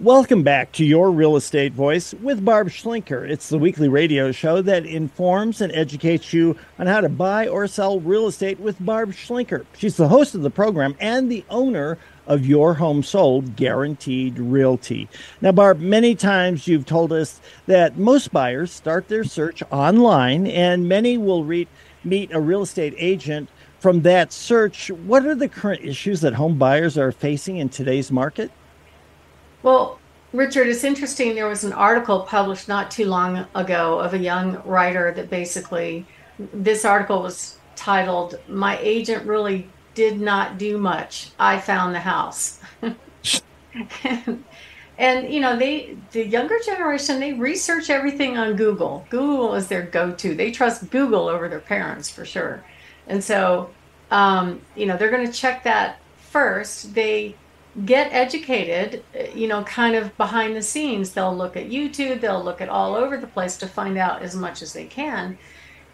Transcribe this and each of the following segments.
Welcome back to Your Real Estate Voice with Barb Schlinker. It's the weekly radio show that informs and educates you on how to buy or sell real estate with Barb Schlinker. She's the host of the program and the owner of Your Home Sold Guaranteed Realty. Now, Barb, many times you've told us that most buyers start their search online and many will read, meet a real estate agent from that search. What are the current issues that home buyers are facing in today's market? Well, Richard, it's interesting. There was an article published not too long ago of a young writer that basically, this article was titled, My Agent Really Did Not Do Much. I Found the House. and, and, you know, they, the younger generation, they research everything on Google. Google is their go to. They trust Google over their parents for sure. And so, um, you know, they're going to check that first. They, get educated, eh, you know, kind of behind the scenes. They'll look at YouTube, they'll look at all over the place to find out as much as they can.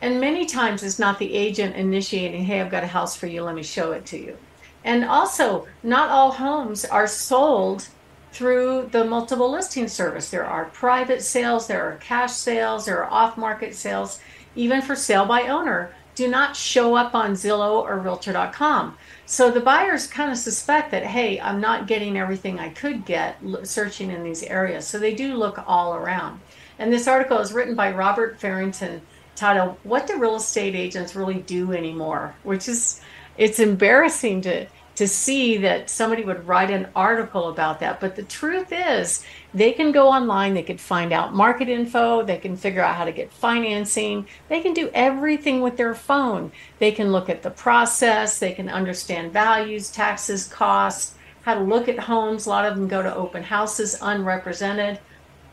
And many times it's not the agent initiating, hey, I've got a house for you, let me show it to you. And also, not all homes are sold through the multiple listing service. There are private sales, there are cash sales, there are off market sales, even for sale by owner. Do not show up on Zillow or Realtor.com. So the buyers kind of suspect that, hey, I'm not getting everything I could get searching in these areas. So they do look all around. And this article is written by Robert Farrington titled, What Do Real Estate Agents Really Do Anymore? Which is, it's embarrassing to to see that somebody would write an article about that. But the truth is, they can go online, they can find out market info, they can figure out how to get financing, they can do everything with their phone. They can look at the process, they can understand values, taxes, costs, how to look at homes. A lot of them go to open houses unrepresented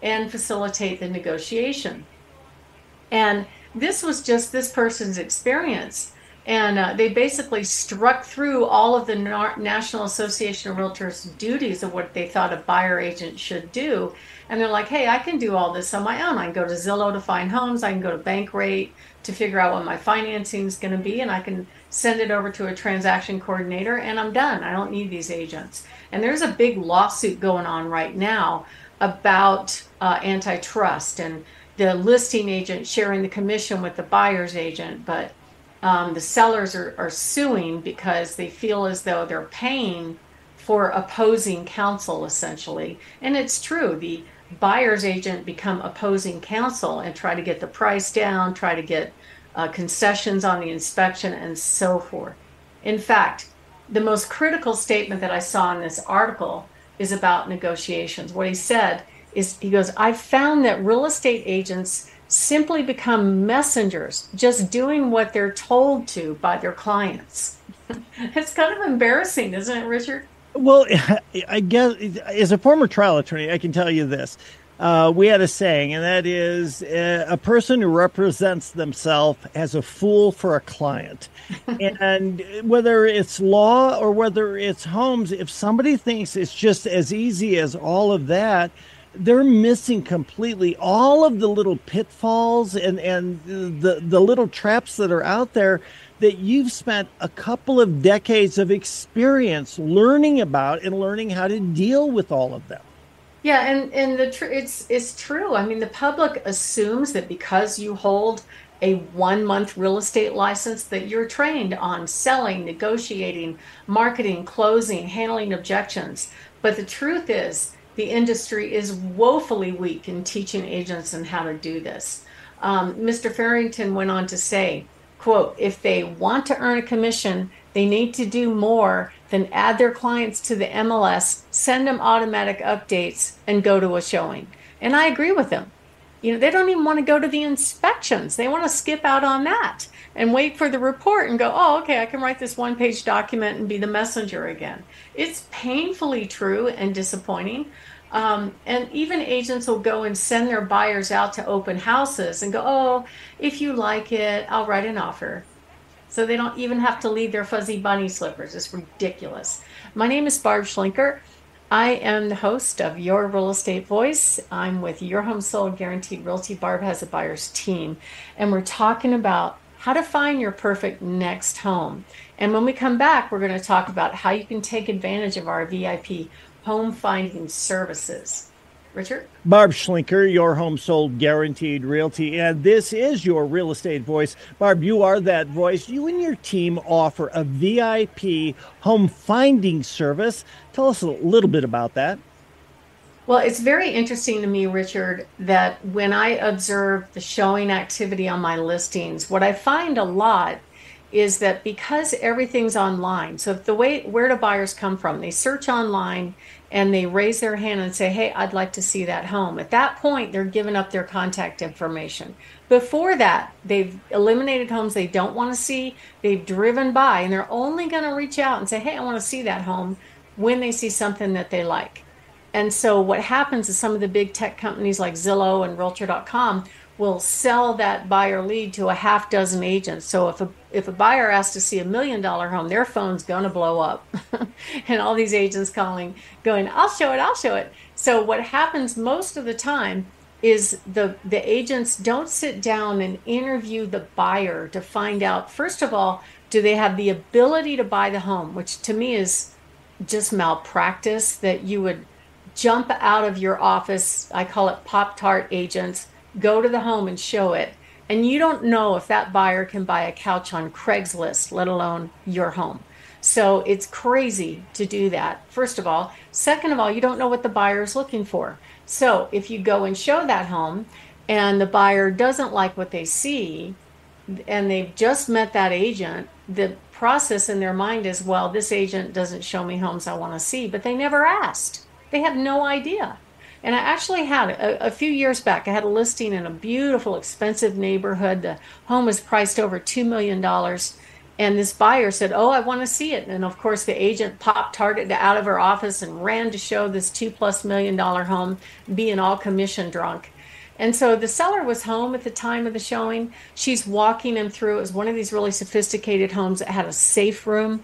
and facilitate the negotiation. And this was just this person's experience and uh, they basically struck through all of the National Association of Realtors duties of what they thought a buyer agent should do. And they're like, hey, I can do all this on my own. I can go to Zillow to find homes. I can go to Bankrate to figure out what my financing is going to be. And I can send it over to a transaction coordinator and I'm done. I don't need these agents. And there's a big lawsuit going on right now about uh, antitrust and the listing agent sharing the commission with the buyer's agent. But um, the sellers are, are suing because they feel as though they're paying for opposing counsel essentially. And it's true the buyer's agent become opposing counsel and try to get the price down try to get uh, concessions on the inspection and so forth. In fact the most critical statement that i saw in this article is about negotiations. What he said is he goes i found that real estate agents simply become messengers, just doing what they're told to by their clients. it's kind of embarrassing, isn't it, Richard? Well, I guess as a former trial attorney, I can tell you this. Uh, we had a saying, and that is uh, a person who represents themselves as a fool for a client. and whether it's law or whether it's homes, if somebody thinks it's just as easy as all of that, they're missing completely all of the little pitfalls and and the the little traps that are out there that you've spent a couple of decades of experience learning about and learning how to deal with all of them. Yeah, and and the tr- it's it's true. I mean, the public assumes that because you hold a one month real estate license that you're trained on selling, negotiating, marketing, closing, handling objections. But the truth is the industry is woefully weak in teaching agents on how to do this. Um, Mr. Farrington went on to say, quote, if they want to earn a commission, they need to do more than add their clients to the MLS, send them automatic updates, and go to a showing. And I agree with him. You know, they don't even want to go to the inspections. They want to skip out on that and wait for the report and go, oh, okay, I can write this one page document and be the messenger again. It's painfully true and disappointing. Um, and even agents will go and send their buyers out to open houses and go, oh, if you like it, I'll write an offer. So they don't even have to leave their fuzzy bunny slippers. It's ridiculous. My name is Barb Schlinker. I am the host of Your Real Estate Voice. I'm with Your Home Sold Guaranteed Realty. Barb has a buyer's team, and we're talking about how to find your perfect next home. And when we come back, we're going to talk about how you can take advantage of our VIP home finding services. Richard? Barb Schlinker, your home sold guaranteed realty. And this is your real estate voice. Barb, you are that voice. You and your team offer a VIP home finding service. Tell us a little bit about that. Well, it's very interesting to me, Richard, that when I observe the showing activity on my listings, what I find a lot is that because everything's online, so the way where do buyers come from? They search online and they raise their hand and say, Hey, I'd like to see that home. At that point, they're giving up their contact information. Before that, they've eliminated homes they don't want to see, they've driven by, and they're only going to reach out and say, Hey, I want to see that home when they see something that they like. And so, what happens is some of the big tech companies like Zillow and Realtor.com will sell that buyer lead to a half dozen agents. So if a if a buyer asks to see a million dollar home, their phone's gonna blow up, and all these agents calling, going, "I'll show it, I'll show it." So what happens most of the time is the the agents don't sit down and interview the buyer to find out first of all, do they have the ability to buy the home, which to me is just malpractice that you would jump out of your office. I call it pop tart agents go to the home and show it. And you don't know if that buyer can buy a couch on Craigslist, let alone your home. So it's crazy to do that, first of all. Second of all, you don't know what the buyer is looking for. So if you go and show that home and the buyer doesn't like what they see and they've just met that agent, the process in their mind is, well, this agent doesn't show me homes I want to see, but they never asked. They have no idea. And I actually had a, a, few years back, I had a listing in a beautiful, expensive neighborhood. The home was priced over $2 million. And this buyer said, Oh, I want to see it. And of course, the agent popped target out of her office and ran to show this two plus million dollar home, being all commission drunk. And so the seller was home at the time of the showing. She's walking him through. It was one of these really sophisticated homes that had a safe room.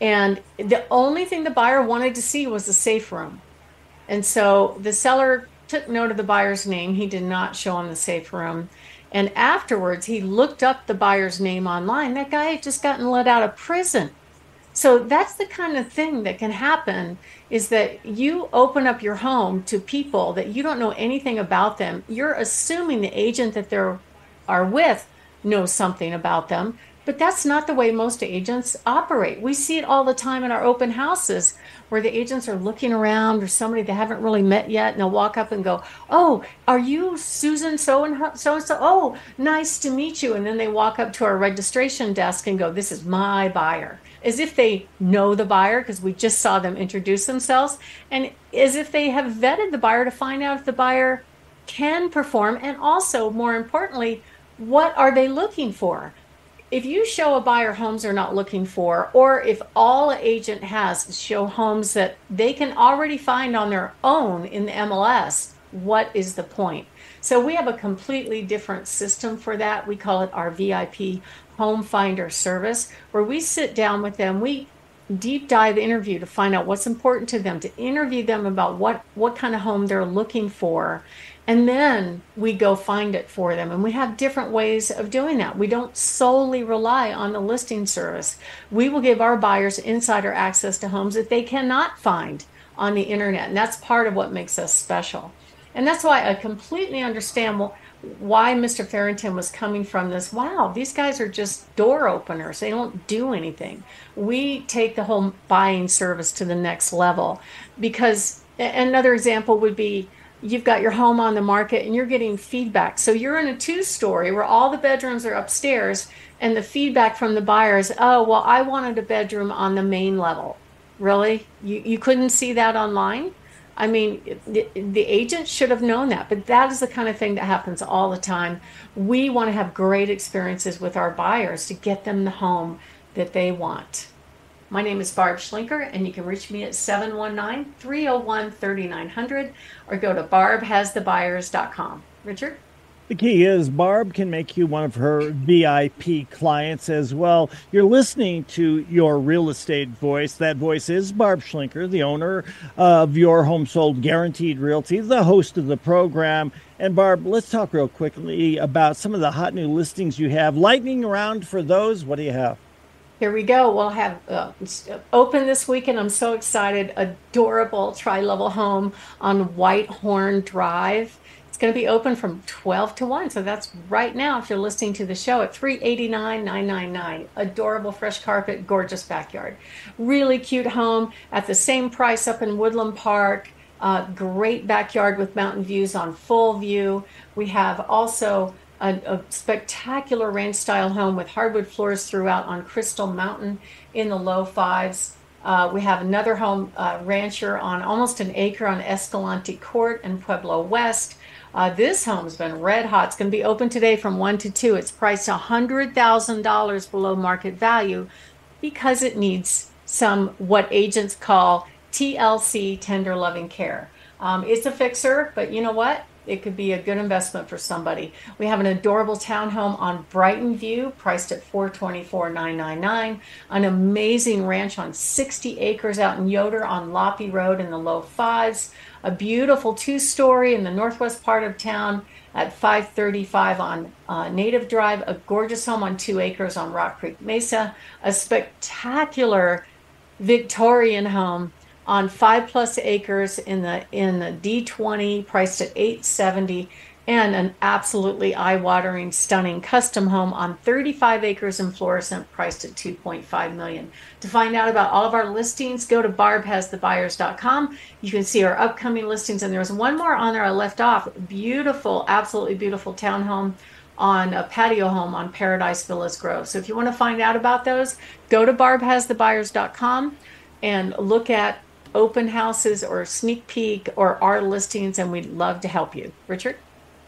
And the only thing the buyer wanted to see was the safe room. And so the seller took note of the buyer's name. He did not show him the safe room. And afterwards, he looked up the buyer's name online. That guy had just gotten let out of prison. So that's the kind of thing that can happen is that you open up your home to people that you don't know anything about them. You're assuming the agent that they're are with knows something about them, but that's not the way most agents operate. We see it all the time in our open houses where the agents are looking around or somebody they haven't really met yet and they'll walk up and go, "Oh, are you Susan so and so and so? Oh, nice to meet you." And then they walk up to our registration desk and go, "This is my buyer." As if they know the buyer because we just saw them introduce themselves and as if they have vetted the buyer to find out if the buyer can perform and also more importantly, what are they looking for? If you show a buyer homes they're not looking for, or if all an agent has is show homes that they can already find on their own in the MLS, what is the point? So we have a completely different system for that. We call it our VIP home finder service, where we sit down with them. We deep dive interview to find out what's important to them, to interview them about what, what kind of home they're looking for and then we go find it for them. And we have different ways of doing that. We don't solely rely on the listing service. We will give our buyers insider access to homes that they cannot find on the internet. And that's part of what makes us special. And that's why I completely understand why Mr. Farrington was coming from this. Wow, these guys are just door openers. They don't do anything. We take the whole buying service to the next level because another example would be you've got your home on the market and you're getting feedback. So you're in a two story where all the bedrooms are upstairs and the feedback from the buyers, oh, well, I wanted a bedroom on the main level. Really? You, you couldn't see that online? I mean, the, the agent should have known that, but that is the kind of thing that happens all the time. We want to have great experiences with our buyers to get them the home that they want. My name is Barb Schlinker, and you can reach me at 719 301 3900 or go to barbhasthebuyers.com. Richard? The key is Barb can make you one of her VIP clients as well. You're listening to your real estate voice. That voice is Barb Schlinker, the owner of Your Home Sold Guaranteed Realty, the host of the program. And Barb, let's talk real quickly about some of the hot new listings you have. Lightning around for those. What do you have? Here we go. We'll have uh, open this weekend. I'm so excited. Adorable tri-level home on Whitehorn Drive. It's going to be open from 12 to 1. So that's right now if you're listening to the show at 389,999. Adorable fresh carpet, gorgeous backyard. Really cute home at the same price up in Woodland Park. Uh, great backyard with mountain views on full view. We have also a, a spectacular ranch style home with hardwood floors throughout on Crystal Mountain in the low fives. Uh, we have another home uh, rancher on almost an acre on Escalante Court in Pueblo West. Uh, this home's been red hot. It's going to be open today from 1 to 2. It's priced $100,000 below market value because it needs some what agents call TLC, tender loving care. Um, it's a fixer, but you know what? It could be a good investment for somebody. We have an adorable townhome on Brighton View, priced at $424,999. An amazing ranch on 60 acres out in Yoder on Loppy Road in the low fives. A beautiful two-story in the northwest part of town at 535 on uh, Native Drive. A gorgeous home on two acres on Rock Creek Mesa. A spectacular Victorian home on five plus acres in the in the D20 priced at 870 and an absolutely eye-watering stunning custom home on 35 acres in Florissant priced at 2.5 million. To find out about all of our listings, go to barbhasthebuyers.com. You can see our upcoming listings and there's one more on there I left off. Beautiful, absolutely beautiful townhome on a patio home on Paradise Villas Grove. So if you want to find out about those, go to barbhasthebuyers.com and look at open houses or sneak peek or our listings, and we'd love to help you. Richard?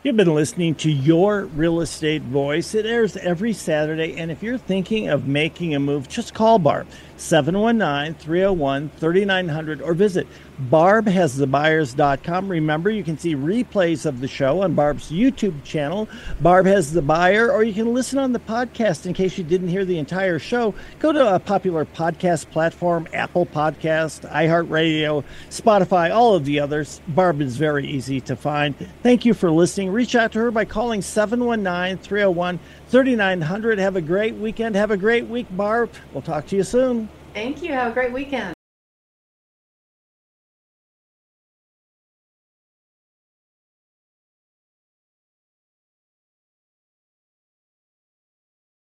You've been listening to Your Real Estate Voice. It airs every Saturday, and if you're thinking of making a move, just call Barb 719 301 3900 or visit barbhasthebuyers.com. Remember, you can see replays of the show on Barb's YouTube channel, Barb Has the Buyer, or you can listen on the podcast in case you didn't hear the entire show. Go to a popular podcast platform, Apple Podcast, iHeartRadio, Spotify, all of the others. Barb is very easy to find. Thank you for listening. Reach out to her by calling 719 301 3900. Have a great weekend. Have a great week, Barb. We'll talk to you soon. Thank you. Have a great weekend.